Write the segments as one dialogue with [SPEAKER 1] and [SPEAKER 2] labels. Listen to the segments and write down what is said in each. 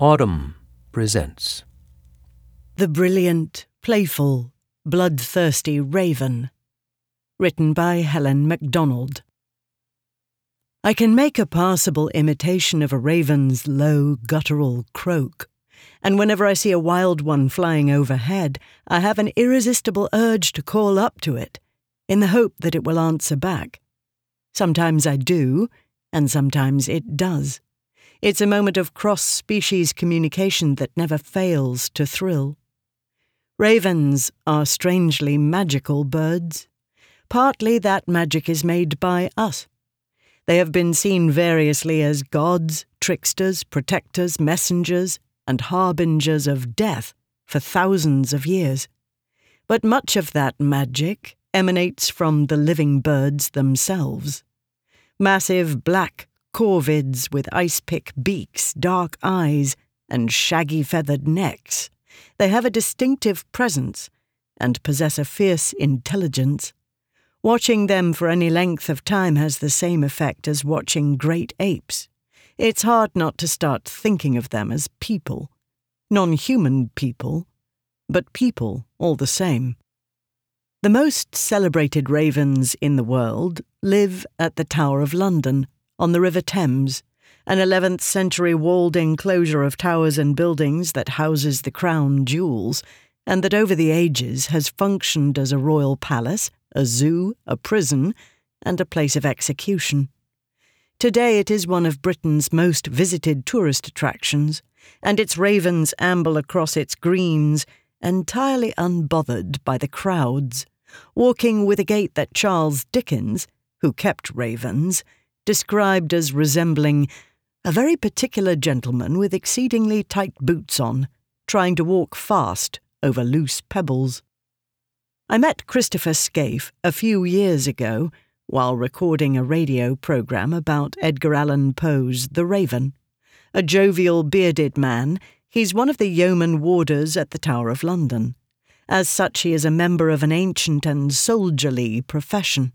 [SPEAKER 1] Audm presents
[SPEAKER 2] The Brilliant, Playful, Bloodthirsty Raven. Written by Helen Macdonald. I can make a passable imitation of a raven's low, guttural croak, and whenever I see a wild one flying overhead, I have an irresistible urge to call up to it, in the hope that it will answer back. Sometimes I do, and sometimes it does. It's a moment of cross species communication that never fails to thrill. Ravens are strangely magical birds. Partly that magic is made by us. They have been seen variously as gods, tricksters, protectors, messengers, and harbingers of death for thousands of years. But much of that magic emanates from the living birds themselves. Massive black corvids with ice pick beaks, dark eyes, and shaggy feathered necks. They have a distinctive presence and possess a fierce intelligence. Watching them for any length of time has the same effect as watching great apes. It's hard not to start thinking of them as people. Non human people, but people all the same. The most celebrated ravens in the world live at the Tower of London, on the River Thames, an 11th century walled enclosure of towers and buildings that houses the crown jewels, and that over the ages has functioned as a royal palace, a zoo, a prison, and a place of execution. Today it is one of Britain's most visited tourist attractions, and its ravens amble across its greens, entirely unbothered by the crowds, walking with a gait that Charles Dickens, who kept ravens, described as resembling a very particular gentleman with exceedingly tight boots on, trying to walk fast over loose pebbles. I met Christopher Skaife a few years ago while recording a radio program about Edgar Allan Poe's The Raven. A jovial, bearded man, he's one of the yeoman warders at the Tower of London. As such, he is a member of an ancient and soldierly profession.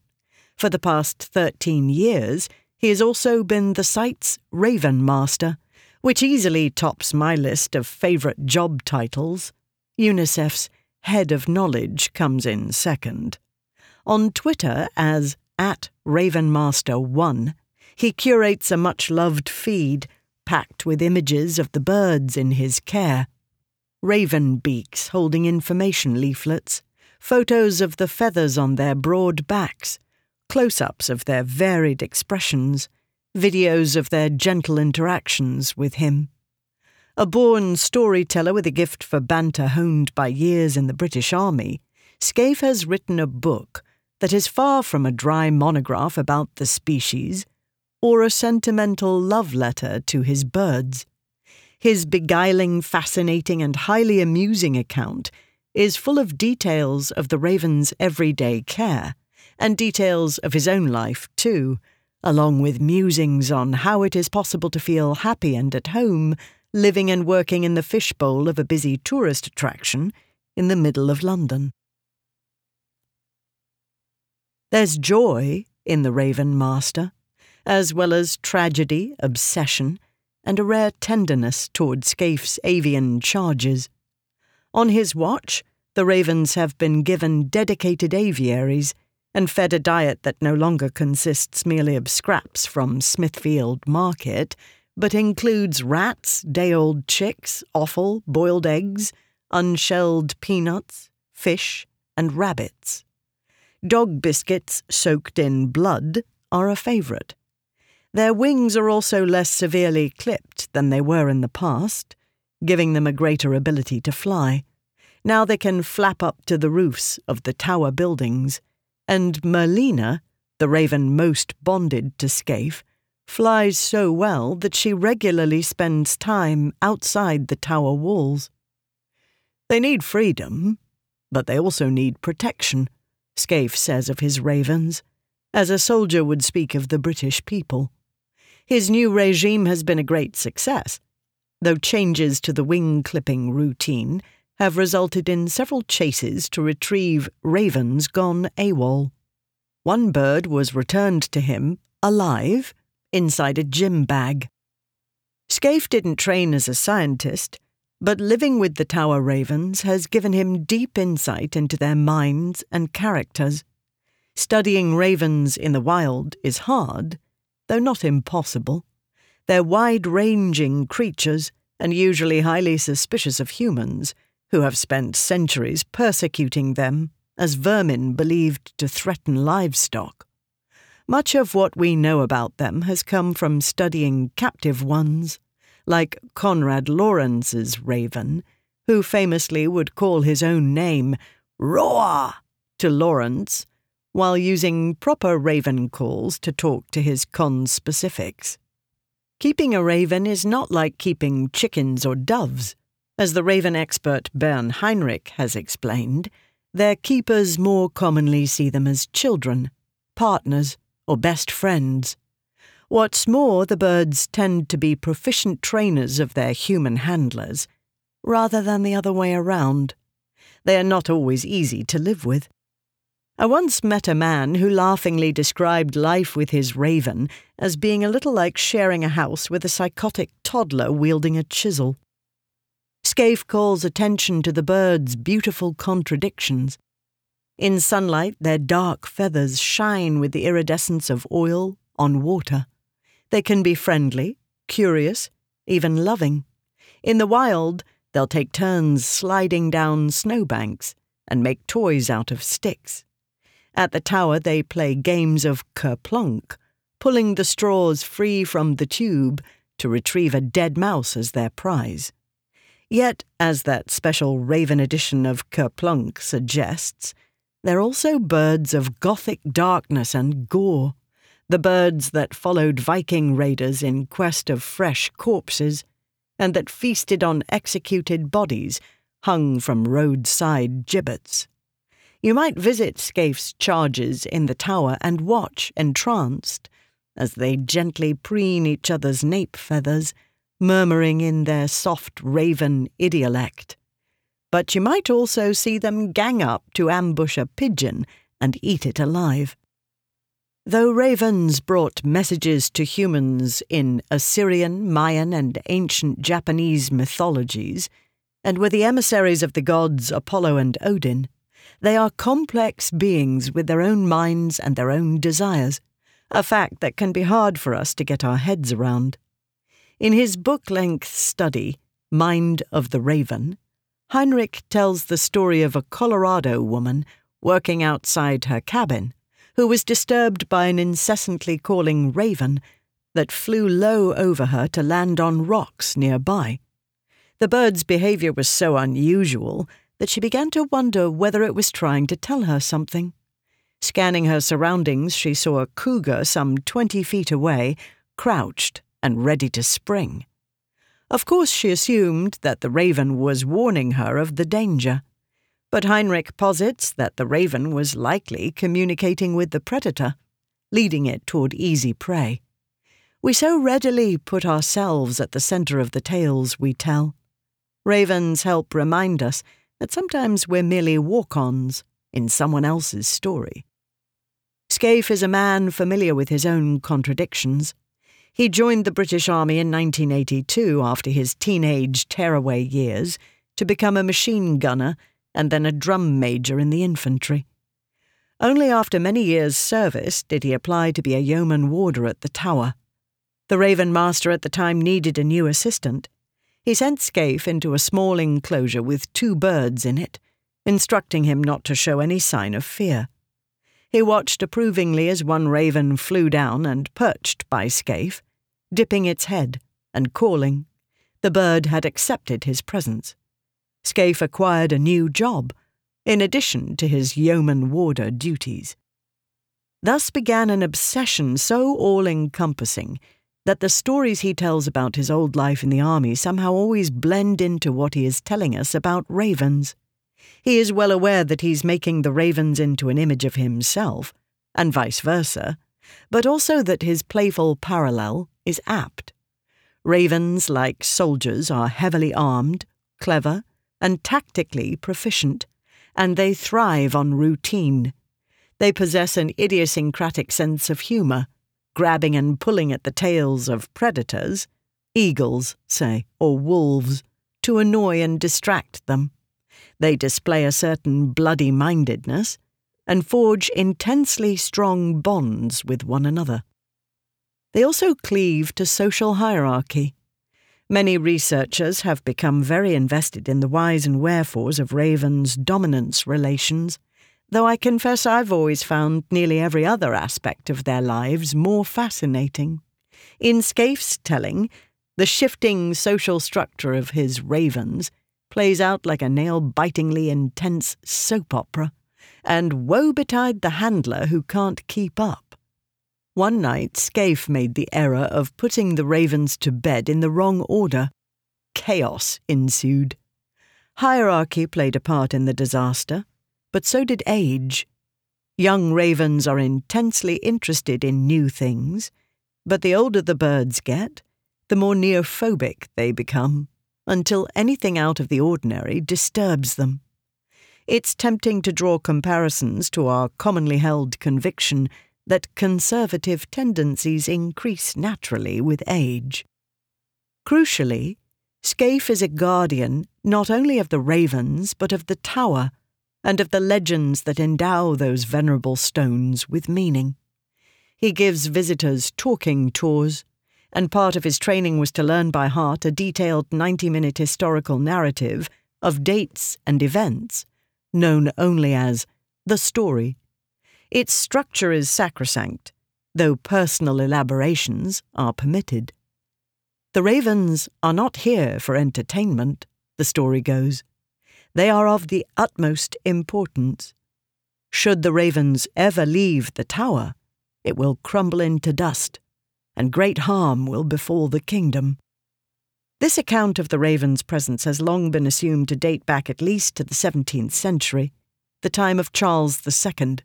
[SPEAKER 2] For the past 13 years, he has also been the site's Raven Master, which easily tops my list of favourite job titles. UNICEF's Head of Knowledge comes in second. On Twitter as at Ravenmaster1, he curates a much loved feed packed with images of the birds in his care. Raven beaks holding information leaflets, photos of the feathers on their broad backs, close ups of their varied expressions, videos of their gentle interactions with him. A born storyteller with a gift for banter honed by years in the British Army, Skaife has written a book that is far from a dry monograph about the species or a sentimental love letter to his birds. His beguiling, fascinating, and highly amusing account is full of details of the raven's everyday care and details of his own life, too, along with musings on how it is possible to feel happy and at home living and working in the fishbowl of a busy tourist attraction in the middle of London. There's joy in the Raven Master, as well as tragedy, obsession, and a rare tenderness toward Skaife's avian charges. On his watch, the ravens have been given dedicated aviaries and fed a diet that no longer consists merely of scraps from Smithfield Market, but includes rats, day old chicks, offal, boiled eggs, unshelled peanuts, fish, and rabbits. Dog biscuits soaked in blood are a favourite. Their wings are also less severely clipped than they were in the past, giving them a greater ability to fly. Now they can flap up to the roofs of the tower buildings and Merlina, the raven most bonded to Skaife, flies so well that she regularly spends time outside the tower walls. They need freedom, but they also need protection, Skaife says of his ravens, as a soldier would speak of the British people. His new regime has been a great success, though changes to the wing clipping routine have resulted in several chases to retrieve ravens gone AWOL. One bird was returned to him, alive, inside a gym bag. Skaife didn't train as a scientist, but living with the tower ravens has given him deep insight into their minds and characters. Studying ravens in the wild is hard, though not impossible. They're wide ranging creatures and usually highly suspicious of humans, who have spent centuries persecuting them as vermin believed to threaten livestock. Much of what we know about them has come from studying captive ones, like Konrad Lorenz's raven, who famously would call his own name Roar to Lorenz, while using proper raven calls to talk to his conspecifics. Keeping a raven is not like keeping chickens or doves. As the raven expert Bernd Heinrich has explained, their keepers more commonly see them as children, partners, or best friends. What's more, the birds tend to be proficient trainers of their human handlers, rather than the other way around. They are not always easy to live with. I once met a man who laughingly described life with his raven as being a little like sharing a house with a psychotic toddler wielding a chisel. Skaife calls attention to the birds' beautiful contradictions. In sunlight, their dark feathers shine with the iridescence of oil on water. They can be friendly, curious, even loving. In the wild, they'll take turns sliding down snowbanks and make toys out of sticks. At the tower, they play games of kerplunk, pulling the straws free from the tube to retrieve a dead mouse as their prize. Yet, as that special Raven edition of Kerplunk suggests, they're also birds of gothic darkness and gore, the birds that followed Viking raiders in quest of fresh corpses, and that feasted on executed bodies hung from roadside gibbets. You might visit Skaife's charges in the tower and watch, entranced, as they gently preen each other's nape feathers murmuring in their soft raven idiolect. But you might also see them gang up to ambush a pigeon and eat it alive. Though ravens brought messages to humans in Assyrian, Mayan, and ancient Japanese mythologies, and were the emissaries of the gods Apollo and Odin, they are complex beings with their own minds and their own desires, a fact that can be hard for us to get our heads around. In his book length study, Mind of the Raven, Heinrich tells the story of a Colorado woman working outside her cabin who was disturbed by an incessantly calling raven that flew low over her to land on rocks nearby. The bird's behavior was so unusual that she began to wonder whether it was trying to tell her something. Scanning her surroundings, she saw a cougar some twenty feet away, crouched and ready to spring. Of course, she assumed that the raven was warning her of the danger. But Heinrich posits that the raven was likely communicating with the predator, leading it toward easy prey. We so readily put ourselves at the center of the tales we tell. Ravens help remind us that sometimes we're merely walk ons in someone else's story. Skaife is a man familiar with his own contradictions. He joined the British Army in 1982 after his teenage tearaway years to become a machine gunner and then a drum major in the infantry. Only after many years' service did he apply to be a yeoman warder at the Tower. The Raven Master at the time needed a new assistant. He sent Skaife into a small enclosure with two birds in it, instructing him not to show any sign of fear. He watched approvingly as one raven flew down and perched by Skaife, dipping its head and calling. The bird had accepted his presence. Skaife acquired a new job, in addition to his yeoman warder duties. Thus began an obsession so all encompassing that the stories he tells about his old life in the army somehow always blend into what he is telling us about ravens. He is well aware that he's making the ravens into an image of himself, and vice versa, but also that his playful parallel is apt. Ravens, like soldiers, are heavily armed, clever, and tactically proficient, and they thrive on routine. They possess an idiosyncratic sense of humour, grabbing and pulling at the tails of predators, eagles, say, or wolves, to annoy and distract them. They display a certain bloody mindedness and forge intensely strong bonds with one another. They also cleave to social hierarchy. Many researchers have become very invested in the whys and wherefores of ravens' dominance relations, though I confess I've always found nearly every other aspect of their lives more fascinating. In Skaife's telling, the shifting social structure of his ravens plays out like a nail bitingly intense soap opera, and woe betide the handler who can't keep up. One night, Skaife made the error of putting the ravens to bed in the wrong order. Chaos ensued. Hierarchy played a part in the disaster, but so did age. Young ravens are intensely interested in new things, but the older the birds get, the more neophobic they become, until anything out of the ordinary disturbs them. It's tempting to draw comparisons to our commonly held conviction that conservative tendencies increase naturally with age. Crucially, Skaife is a guardian not only of the ravens but of the tower and of the legends that endow those venerable stones with meaning. He gives visitors talking tours, and part of his training was to learn by heart a detailed 90 minute historical narrative of dates and events, known only as the story its structure is sacrosanct, though personal elaborations are permitted. The ravens are not here for entertainment, the story goes. They are of the utmost importance. Should the ravens ever leave the tower, it will crumble into dust, and great harm will befall the kingdom. This account of the raven's presence has long been assumed to date back at least to the 17th century, the time of Charles II.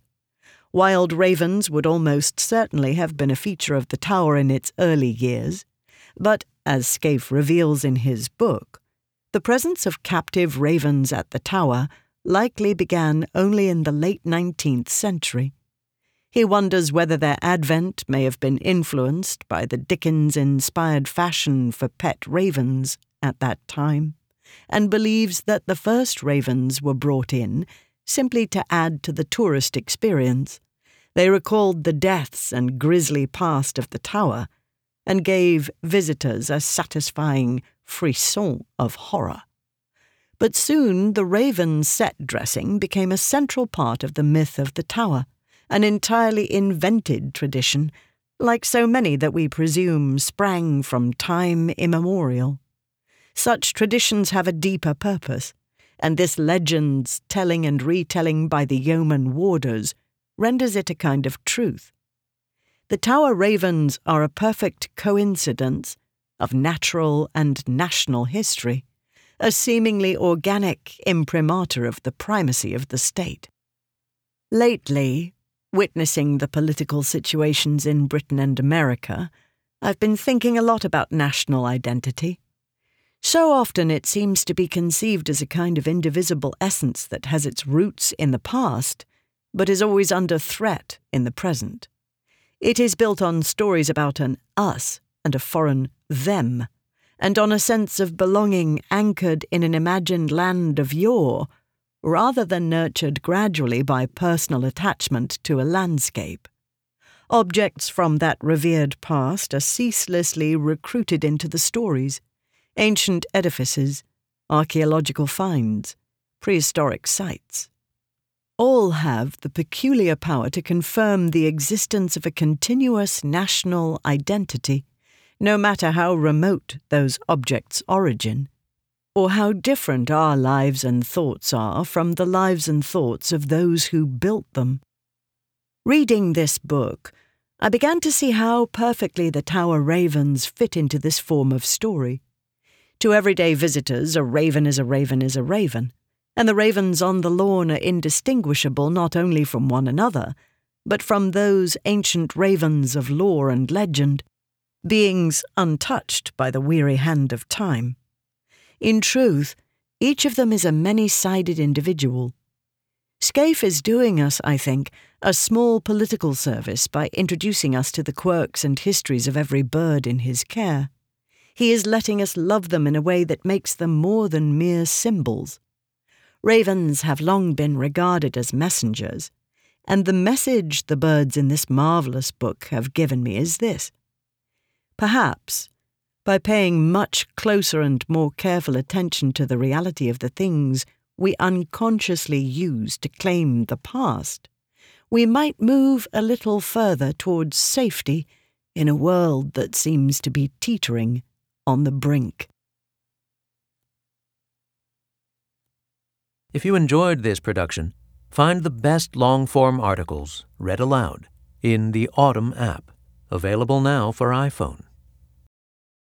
[SPEAKER 2] Wild ravens would almost certainly have been a feature of the tower in its early years, but, as Skaife reveals in his book, the presence of captive ravens at the tower likely began only in the late 19th century. He wonders whether their advent may have been influenced by the Dickens inspired fashion for pet ravens at that time, and believes that the first ravens were brought in simply to add to the tourist experience they recalled the deaths and grisly past of the tower and gave visitors a satisfying frisson of horror. But soon the raven set dressing became a central part of the myth of the tower, an entirely invented tradition, like so many that we presume sprang from time immemorial. Such traditions have a deeper purpose, and this legend's telling and retelling by the yeoman warders renders it a kind of truth. The Tower Ravens are a perfect coincidence of natural and national history, a seemingly organic imprimatur of the primacy of the state. Lately, witnessing the political situations in Britain and America, I've been thinking a lot about national identity. So often it seems to be conceived as a kind of indivisible essence that has its roots in the past but is always under threat in the present. It is built on stories about an us and a foreign them, and on a sense of belonging anchored in an imagined land of yore, rather than nurtured gradually by personal attachment to a landscape. Objects from that revered past are ceaselessly recruited into the stories ancient edifices, archaeological finds, prehistoric sites all have the peculiar power to confirm the existence of a continuous national identity, no matter how remote those objects' origin, or how different our lives and thoughts are from the lives and thoughts of those who built them. Reading this book, I began to see how perfectly the Tower Ravens fit into this form of story. To everyday visitors, a raven is a raven is a raven and the ravens on the lawn are indistinguishable not only from one another, but from those ancient ravens of lore and legend, beings untouched by the weary hand of time. In truth, each of them is a many sided individual. Skaife is doing us, I think, a small political service by introducing us to the quirks and histories of every bird in his care. He is letting us love them in a way that makes them more than mere symbols. Ravens have long been regarded as messengers, and the message the birds in this marvellous book have given me is this. Perhaps, by paying much closer and more careful attention to the reality of the things we unconsciously use to claim the past, we might move a little further towards safety in a world that seems to be teetering on the brink.
[SPEAKER 1] If you enjoyed this production, find the best long form articles read aloud in the Audm app, available now for iPhone.